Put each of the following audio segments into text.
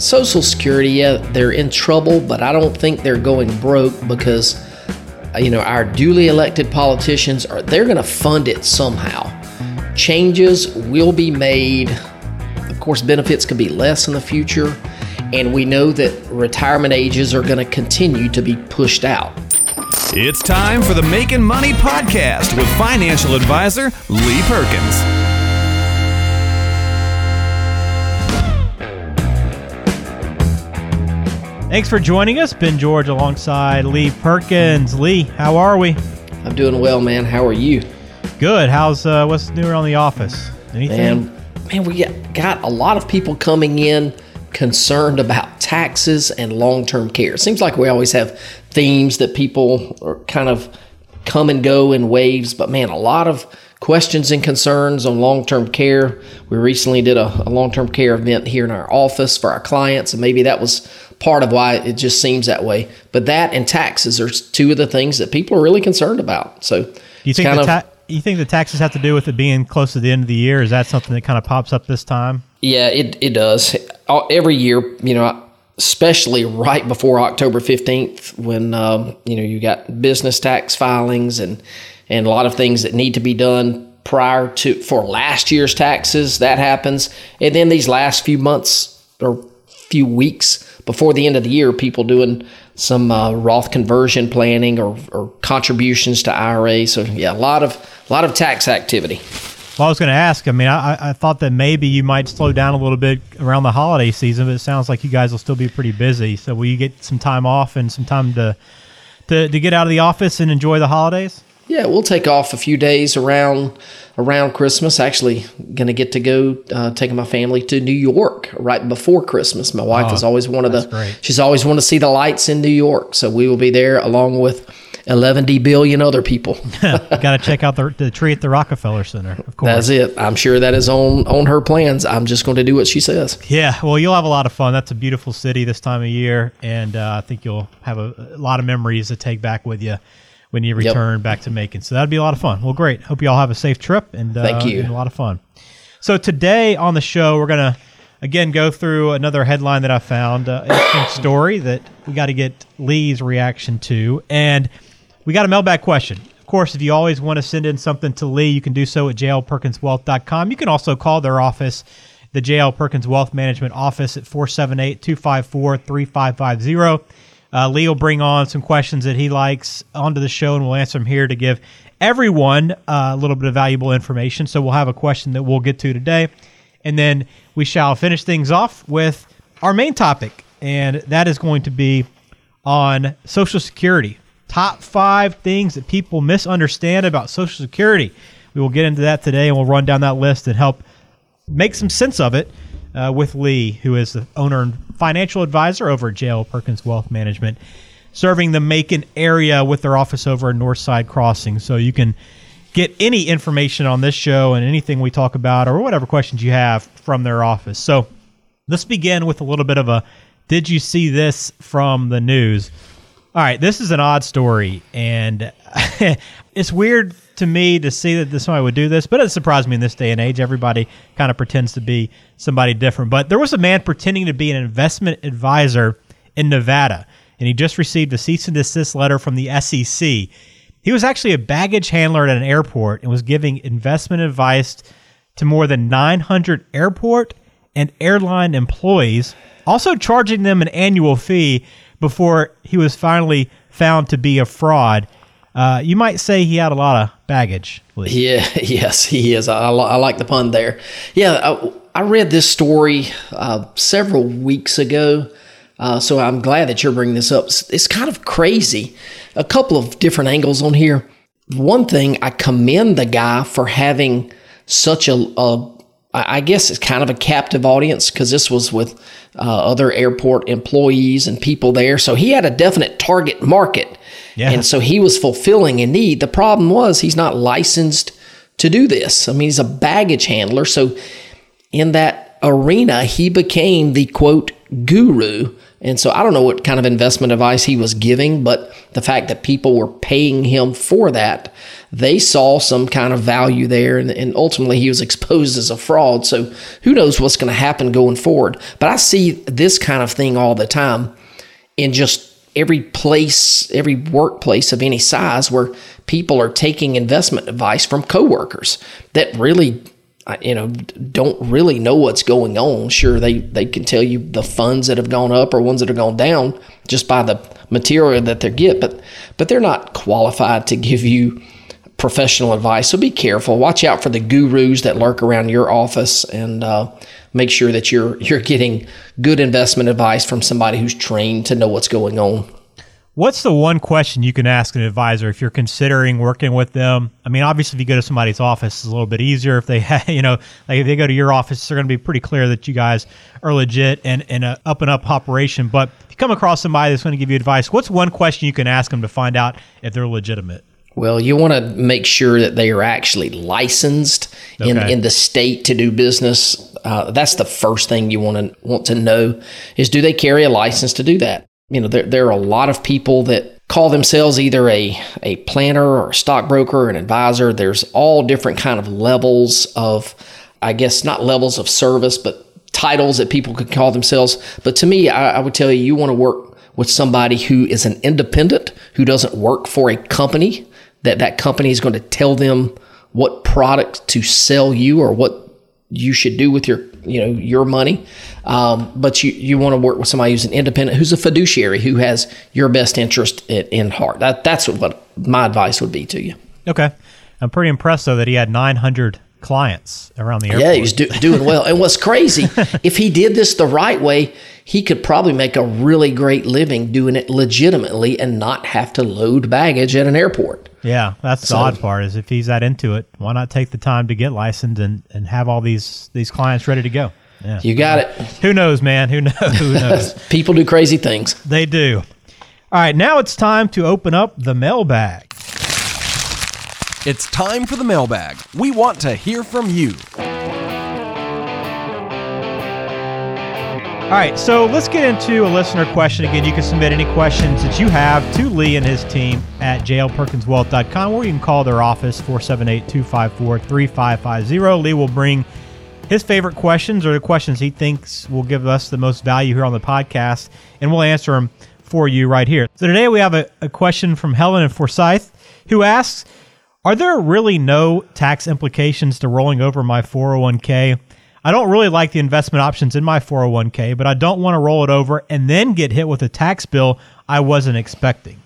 Social Security, yeah, they're in trouble, but I don't think they're going broke because, uh, you know, our duly elected politicians are they're going to fund it somehow. Changes will be made. Of course, benefits could be less in the future, and we know that retirement ages are going to continue to be pushed out. It's time for the Making Money podcast with financial advisor Lee Perkins. Thanks for joining us. Ben George alongside Lee Perkins. Lee, how are we? I'm doing well, man. How are you? Good. How's uh, what's new around the office? Anything? Man, man, we got a lot of people coming in concerned about taxes and long-term care. It seems like we always have themes that people are kind of come and go in waves, but man, a lot of questions and concerns on long term care. We recently did a, a long term care event here in our office for our clients, and maybe that was part of why it just seems that way. But that and taxes are two of the things that people are really concerned about. So, do you think the ta- you think the taxes have to do with it being close to the end of the year? Is that something that kind of pops up this time? Yeah, it, it does. Every year, you know, especially right before October 15th when, um, you know, you got business tax filings and and a lot of things that need to be done prior to for last year's taxes. That happens, and then these last few months or few weeks before the end of the year, people doing some uh, Roth conversion planning or, or contributions to IRA. So yeah, a lot of a lot of tax activity. Well, I was going to ask. I mean, I, I thought that maybe you might slow down a little bit around the holiday season, but it sounds like you guys will still be pretty busy. So, will you get some time off and some time to to, to get out of the office and enjoy the holidays? Yeah, we'll take off a few days around around Christmas. Actually, going to get to go uh, taking my family to New York right before Christmas. My wife oh, has always wanted to. Great. She's always wanted to see the lights in New York, so we will be there along with 11 billion other people. Got to check out the, the tree at the Rockefeller Center. Of course, that's it. I'm sure that is on on her plans. I'm just going to do what she says. Yeah, well, you'll have a lot of fun. That's a beautiful city this time of year, and uh, I think you'll have a, a lot of memories to take back with you when you return yep. back to Macon. So that'd be a lot of fun. Well, great. Hope you all have a safe trip and uh, thank you. And a lot of fun. So today on the show, we're gonna again go through another headline that I found, uh, interesting story that we got to get Lee's reaction to, and we got a mailbag question. Of course, if you always want to send in something to Lee, you can do so at jlperkinswealth.com. You can also call their office, the JL Perkins Wealth Management office at 478 254 3550. Uh, Lee will bring on some questions that he likes onto the show, and we'll answer them here to give everyone uh, a little bit of valuable information. So we'll have a question that we'll get to today, and then we shall finish things off with our main topic, and that is going to be on Social Security. Top five things that people misunderstand about Social Security. We will get into that today, and we'll run down that list and help make some sense of it uh, with Lee, who is the owner and financial advisor over at JL Perkins Wealth Management, serving the Macon area with their office over at Northside Crossing. So you can get any information on this show and anything we talk about or whatever questions you have from their office. So let's begin with a little bit of a did you see this from the news? All right, this is an odd story, and it's weird to me to see that this somebody would do this, but it surprised me in this day and age. Everybody kind of pretends to be somebody different. But there was a man pretending to be an investment advisor in Nevada, and he just received a cease and desist letter from the SEC. He was actually a baggage handler at an airport and was giving investment advice to more than 900 airport and airline employees, also charging them an annual fee before he was finally found to be a fraud uh, you might say he had a lot of baggage. Lee. Yeah, yes, he is. I, I like the pun there. Yeah, I, I read this story uh, several weeks ago, uh, so I'm glad that you're bringing this up. It's, it's kind of crazy. A couple of different angles on here. One thing, I commend the guy for having such a, a I guess it's kind of a captive audience because this was with uh, other airport employees and people there. So he had a definite target market. Yeah. And so he was fulfilling a need. The problem was he's not licensed to do this. I mean, he's a baggage handler. So in that arena, he became the quote guru. And so I don't know what kind of investment advice he was giving, but the fact that people were paying him for that, they saw some kind of value there. And, and ultimately, he was exposed as a fraud. So who knows what's going to happen going forward. But I see this kind of thing all the time in just every place, every workplace of any size where people are taking investment advice from coworkers that really you know don't really know what's going on. Sure they they can tell you the funds that have gone up or ones that have gone down just by the material that they get but but they're not qualified to give you professional advice. So be careful. Watch out for the gurus that lurk around your office and uh, make sure that you're you're getting good investment advice from somebody who's trained to know what's going on What's the one question you can ask an advisor if you're considering working with them? I mean, obviously, if you go to somebody's office, it's a little bit easier. If they, have, you know, like if they go to your office, they're going to be pretty clear that you guys are legit and and a up and up operation. But if you come across somebody that's going to give you advice, what's one question you can ask them to find out if they're legitimate? Well, you want to make sure that they are actually licensed okay. in, in the state to do business. Uh, that's the first thing you want to want to know is do they carry a license to do that? you know, there, there are a lot of people that call themselves either a, a planner or a stockbroker or an advisor. There's all different kind of levels of, I guess, not levels of service, but titles that people could call themselves. But to me, I, I would tell you, you want to work with somebody who is an independent, who doesn't work for a company, that that company is going to tell them what product to sell you or what you should do with your you know your money. Um, but you you want to work with somebody who's an independent who's a fiduciary who has your best interest in, in heart. That that's what my advice would be to you. Okay. I'm pretty impressed though that he had 900 clients around the airport yeah he's do, doing well. And what's crazy if he did this the right way he could probably make a really great living doing it legitimately and not have to load baggage at an airport yeah, that's so, the odd part is if he's that into it, why not take the time to get licensed and, and have all these these clients ready to go? Yeah. You got it. Who knows, man? Who knows? Who knows? People do crazy things. They do. All right, now it's time to open up the mailbag. It's time for the mailbag. We want to hear from you. All right, so let's get into a listener question. Again, you can submit any questions that you have to Lee and his team at jlperkinswealth.com, or you can call their office 478 254 3550. Lee will bring his favorite questions or the questions he thinks will give us the most value here on the podcast, and we'll answer them for you right here. So today we have a, a question from Helen in Forsyth who asks Are there really no tax implications to rolling over my 401k? I don't really like the investment options in my 401k, but I don't want to roll it over and then get hit with a tax bill I wasn't expecting.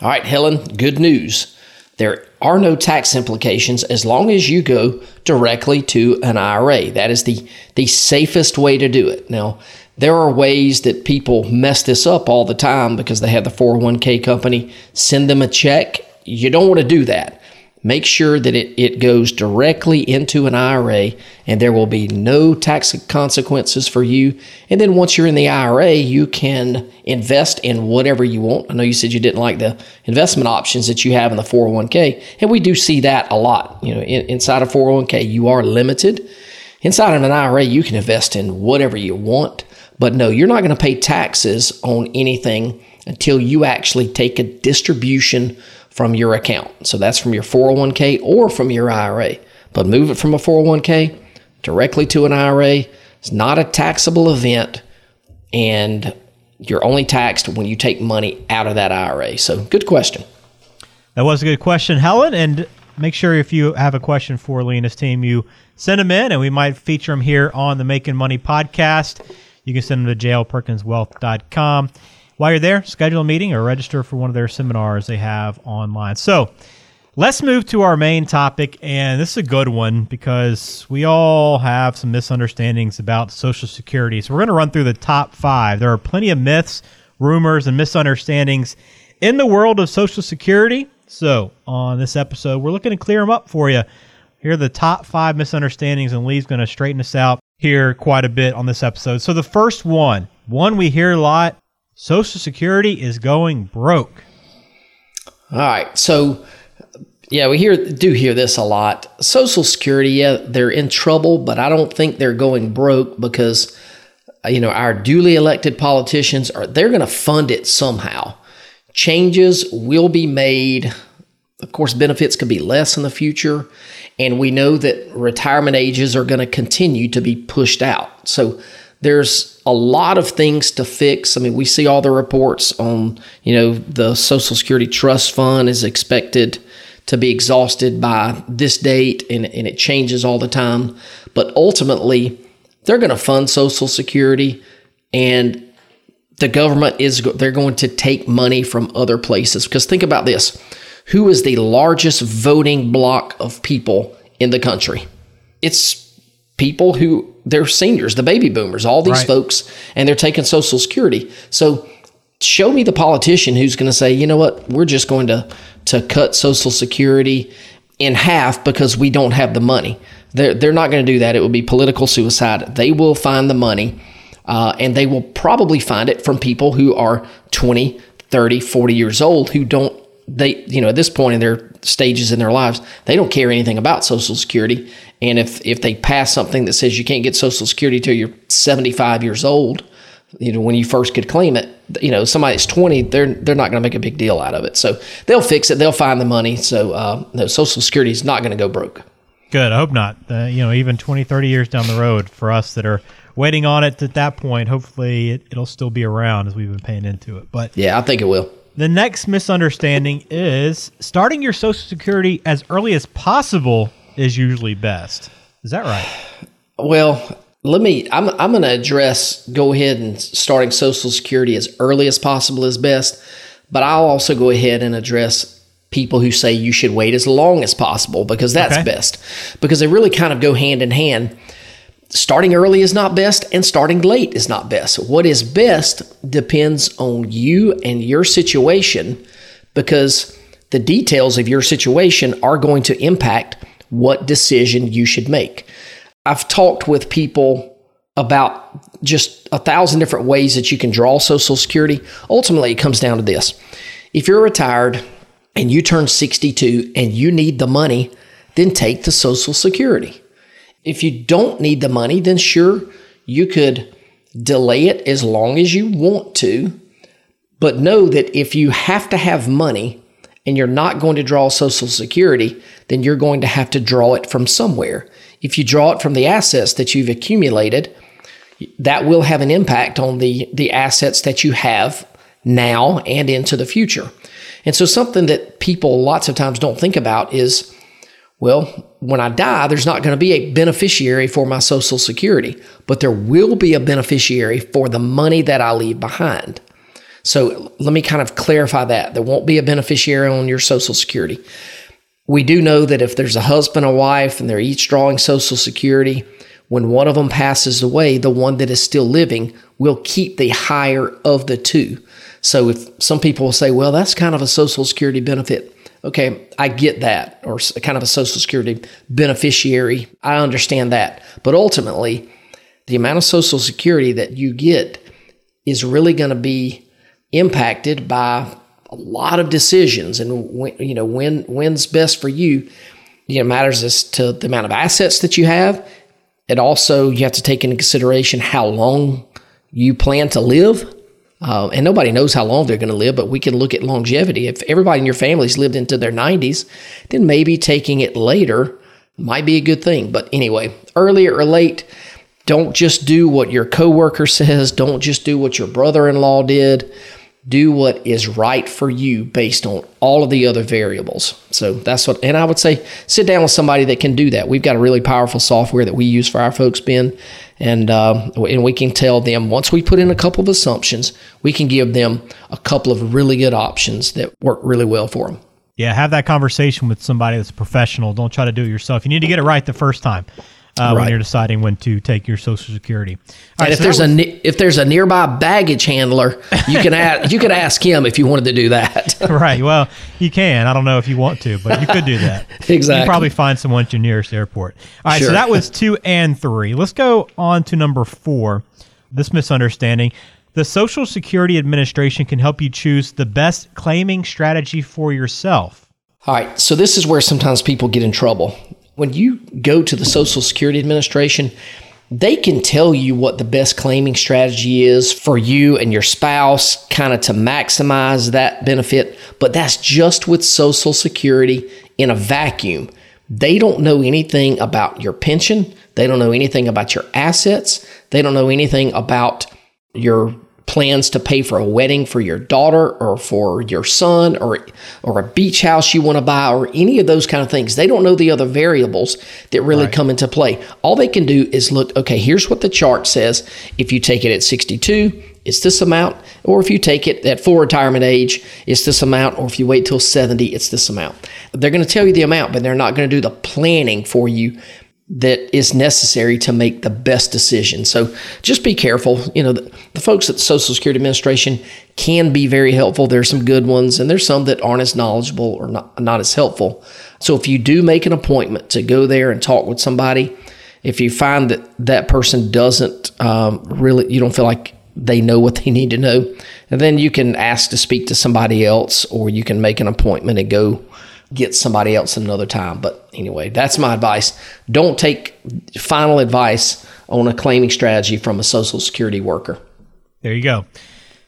All right, Helen, good news. There are no tax implications as long as you go directly to an IRA. That is the, the safest way to do it. Now, there are ways that people mess this up all the time because they have the 401k company send them a check. You don't want to do that make sure that it, it goes directly into an IRA and there will be no tax consequences for you. And then once you're in the IRA, you can invest in whatever you want. I know you said you didn't like the investment options that you have in the 401k, and we do see that a lot. You know, in, inside a 401k, you are limited. Inside of an IRA, you can invest in whatever you want. But no, you're not going to pay taxes on anything until you actually take a distribution from your account. So that's from your 401k or from your IRA. But move it from a 401k directly to an IRA. It's not a taxable event, and you're only taxed when you take money out of that IRA. So, good question. That was a good question, Helen. And make sure if you have a question for Lena's team, you send them in, and we might feature them here on the Making Money podcast. You can send them to jlperkinswealth.com while you're there, schedule a meeting or register for one of their seminars they have online. So let's move to our main topic. And this is a good one because we all have some misunderstandings about Social Security. So we're going to run through the top five. There are plenty of myths, rumors, and misunderstandings in the world of Social Security. So on this episode, we're looking to clear them up for you. Here are the top five misunderstandings, and Lee's going to straighten us out here quite a bit on this episode. So the first one, one we hear a lot Social Security is going broke. All right. So, yeah, we hear do hear this a lot. Social Security, yeah, they're in trouble, but I don't think they're going broke because uh, you know, our duly elected politicians are they're going to fund it somehow. Changes will be made. Of course, benefits could be less in the future, and we know that retirement ages are going to continue to be pushed out. So there's a lot of things to fix. I mean, we see all the reports on, you know, the Social Security Trust Fund is expected to be exhausted by this date and, and it changes all the time. But ultimately, they're going to fund Social Security and the government is they're going to take money from other places because think about this who is the largest voting block of people in the country it's people who they're seniors the baby boomers all these Right. folks and they're taking social security. So show me the politician who's going to say you know what? We're just going to to cut social security in half because we don't have the money. They're, they're not going to do that. It would be political suicide. They will find the money uh, and they will probably find it from people who are 20 30 40 years old who don't they you know at this point in their stages in their lives they don't care anything about social security and if if they pass something that says you can't get social security till you're 75 years old you know when you first could claim it you know somebody that's 20 they're they're not going to make a big deal out of it so they'll fix it they'll find the money so uh, no social security is not going to go broke Good. I hope not. Uh, you know, even 20, 30 years down the road for us that are waiting on it at that point, hopefully it, it'll still be around as we've been paying into it. But yeah i think it will the next misunderstanding is starting your Social Security as early as possible is usually best. Is that right? Well, let me. I'm. I'm going to address. Go ahead and starting Social Security as early as possible is best, but I'll also go ahead and address people who say you should wait as long as possible because that's Okay. best. Because they really kind of go hand in hand. Starting early is not best, and starting late is not best. What is best depends on you and your situation because the details of your situation are going to impact what decision you should make. I've talked with people about just a thousand different ways that you can draw Social Security. Ultimately, it comes down to this if you're retired and you turn 62 and you need the money, then take the Social Security. If you don't need the money, then sure, you could delay it as long as you want to. But know that if you have to have money and you're not going to draw Social Security, then you're going to have to draw it from somewhere. If you draw it from the assets that you've accumulated, that will have an impact on the, the assets that you have now and into the future. And so, something that people lots of times don't think about is well, when I die, there's not going to be a beneficiary for my Social Security, but there will be a beneficiary for the money that I leave behind. So let me kind of clarify that. There won't be a beneficiary on your Social Security. We do know that if there's a husband and wife and they're each drawing Social Security, when one of them passes away, the one that is still living will keep the higher of the two. So if some people will say, well, that's kind of a Social Security benefit. Okay, I get that, or kind of a Social Security beneficiary. I understand that. But ultimately, the amount of Social Security that you get is really going to be impacted by a lot of decisions and when, you know when when's best for you you know matters as to the amount of assets that you have it also you have to take into consideration how long you plan to live uh, and nobody knows how long they're going to live but we can look at longevity if everybody in your family's lived into their 90s then maybe taking it later might be a good thing but anyway earlier or late don't just do what your coworker says. Don't just do what your brother-in-law did. Do what is right for you based on all of the other variables. So that's what, and I would say sit down with somebody that can do that. We've got a really powerful software that we use for our folks, Ben, and uh, and we can tell them once we put in a couple of assumptions, we can give them a couple of really good options that work really well for them. Yeah, have that conversation with somebody that's professional. Don't try to do it yourself. You need to get it right the first time uh, when Right. you're deciding when to take your Social Security. All And right, if so there's that a if there's a nearby baggage handler, you can ask you could ask him if you wanted to do that. right, well, you can. I don't know if you want to, but you could do that. Exactly. You probably find someone at your nearest airport. All right, so that was two and three. Let's go on to number four. This misunderstanding. The Social Security Administration can help you choose the best claiming strategy for yourself. All right, so this is where sometimes people get in trouble. When you go to the Social Security Administration, they can tell you what the best claiming strategy is for you and your spouse, kind of to maximize that benefit. But that's just with Social Security in a vacuum. They don't know anything about your pension. They don't know anything about your assets. They don't know anything about your plans to pay for a wedding for your daughter or for your son or or a beach house you want to buy or any of those kind of things. They don't know the other variables that really right. come into play. All they can do is look, okay, here's what the chart says. If you take it at 62, it's this amount, or if you take it at full retirement age, it's this amount, or if you wait till 70, it's this amount. They're going to tell you the amount, but they're not going to do the planning for you that is necessary to make the best decision. So just be careful. You know, the, the, folks at the Social Security Administration can be very helpful. There's some good ones, and there's some that aren't as knowledgeable or not, not as helpful. So if you do make an appointment to go there and talk with somebody, if you find that that person doesn't um, really, you don't feel like they know what they need to know, and then you can ask to speak to somebody else, or you can make an appointment and go get somebody else another time. But anyway, that's my advice. Don't take final advice on a claiming strategy from a Social Security worker. There you go.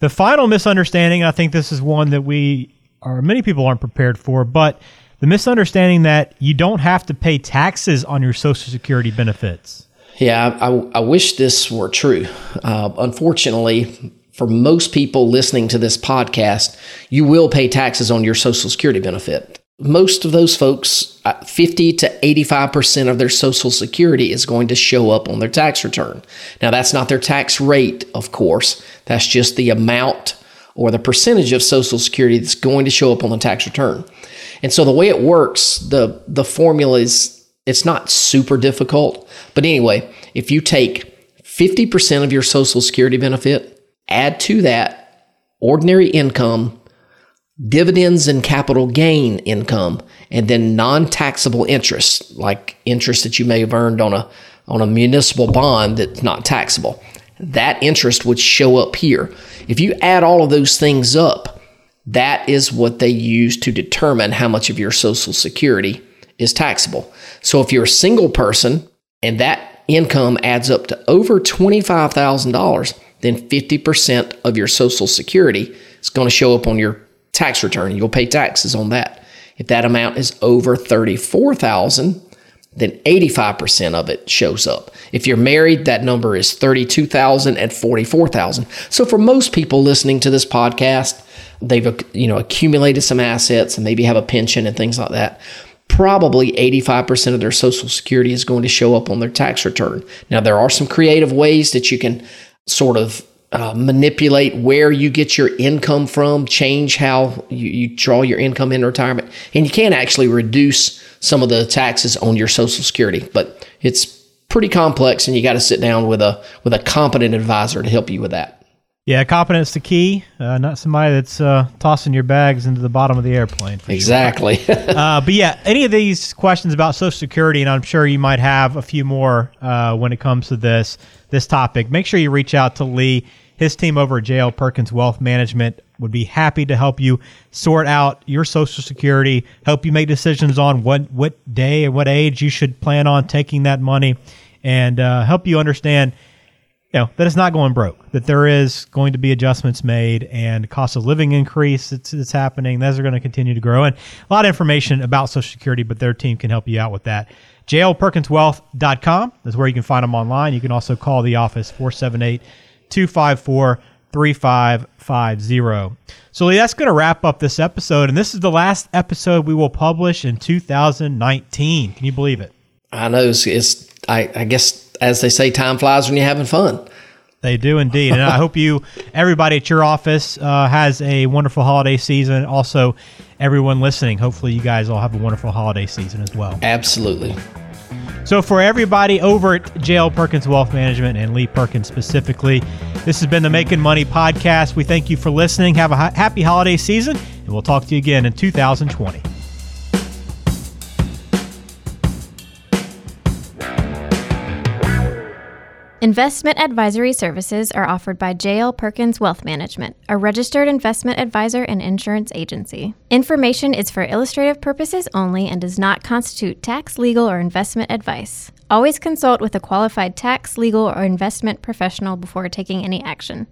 The final misunderstanding, I think this is one that we or many people aren't prepared for, but the misunderstanding that you don't have to pay taxes on your Social Security benefits. Yeah, I, I wish this were true. Uh, unfortunately, for most people listening to this podcast, you will pay taxes on your Social Security benefit most of those folks, uh, 50 to 85% of their Social Security is going to show up on their tax return. Now, that's not their tax rate, of course. That's just the amount or the percentage of Social Security that's going to show up on the tax return. And so the way it works, the, the formula is, it's not super difficult. But anyway, if you take 50% of your Social Security benefit, add to that ordinary income dividends and capital gain income, and then non-taxable interest, like interest that you may have earned on a on a municipal bond that's not taxable. That interest would show up here. If you add all of those things up, that is what they use to determine how much of your Social Security is taxable. So if you're a single person and that income adds up to over $25,000, then 50% of your Social Security is going to show up on your tax return. You'll pay taxes on that. If that amount is over 34,000, then 85% of it shows up. If you're married, that number is 32,000 and 44,000. So for most people listening to this podcast, they've you know accumulated some assets and maybe have a pension and things like that. Probably 85% of their social security is going to show up on their tax return. Now there are some creative ways that you can sort of uh, manipulate where you get your income from, change how you, you, draw your income in retirement, and you can actually reduce some of the taxes on your Social Security. But it's pretty complex, and you got to sit down with a with a competent advisor to help you with that. Yeah, competence is the key. Uh, not somebody that's uh, tossing your bags into the bottom of the airplane. Exactly. Sure. uh, but yeah, any of these questions about Social Security, and I'm sure you might have a few more uh, when it comes to this this topic. Make sure you reach out to Lee. His team over at JL Perkins Wealth Management would be happy to help you sort out your Social Security, help you make decisions on what what day and what age you should plan on taking that money, and uh, help you understand you know that it's not going broke that there is going to be adjustments made and cost of living increase it's, it's happening. Those are going to continue to grow. And a lot of information about social security but their team can help you out with that. Jlperkinswealth.com is where you can find them online. You can also call the office 478 254 3550. So, that's going to wrap up this episode. And this is the last episode we will publish in 2019. Can you believe it? I know. It's, it's I, I guess, as they say, time flies when you're having fun. They do indeed. And I hope you, everybody at your office, uh, has a wonderful holiday season. Also, everyone listening, hopefully you guys all have a wonderful holiday season as well. Absolutely. So, for everybody over at JL Perkins Wealth Management and Lee Perkins specifically, this has been the Making Money podcast. We thank you for listening. Have a happy holiday season, and we'll talk to you again in 2020. Investment advisory services are offered by JL Perkins Wealth Management, a registered investment advisor and insurance agency. Information is for illustrative purposes only and does not constitute tax, legal, or investment advice. Always consult with a qualified tax, legal, or investment professional before taking any action.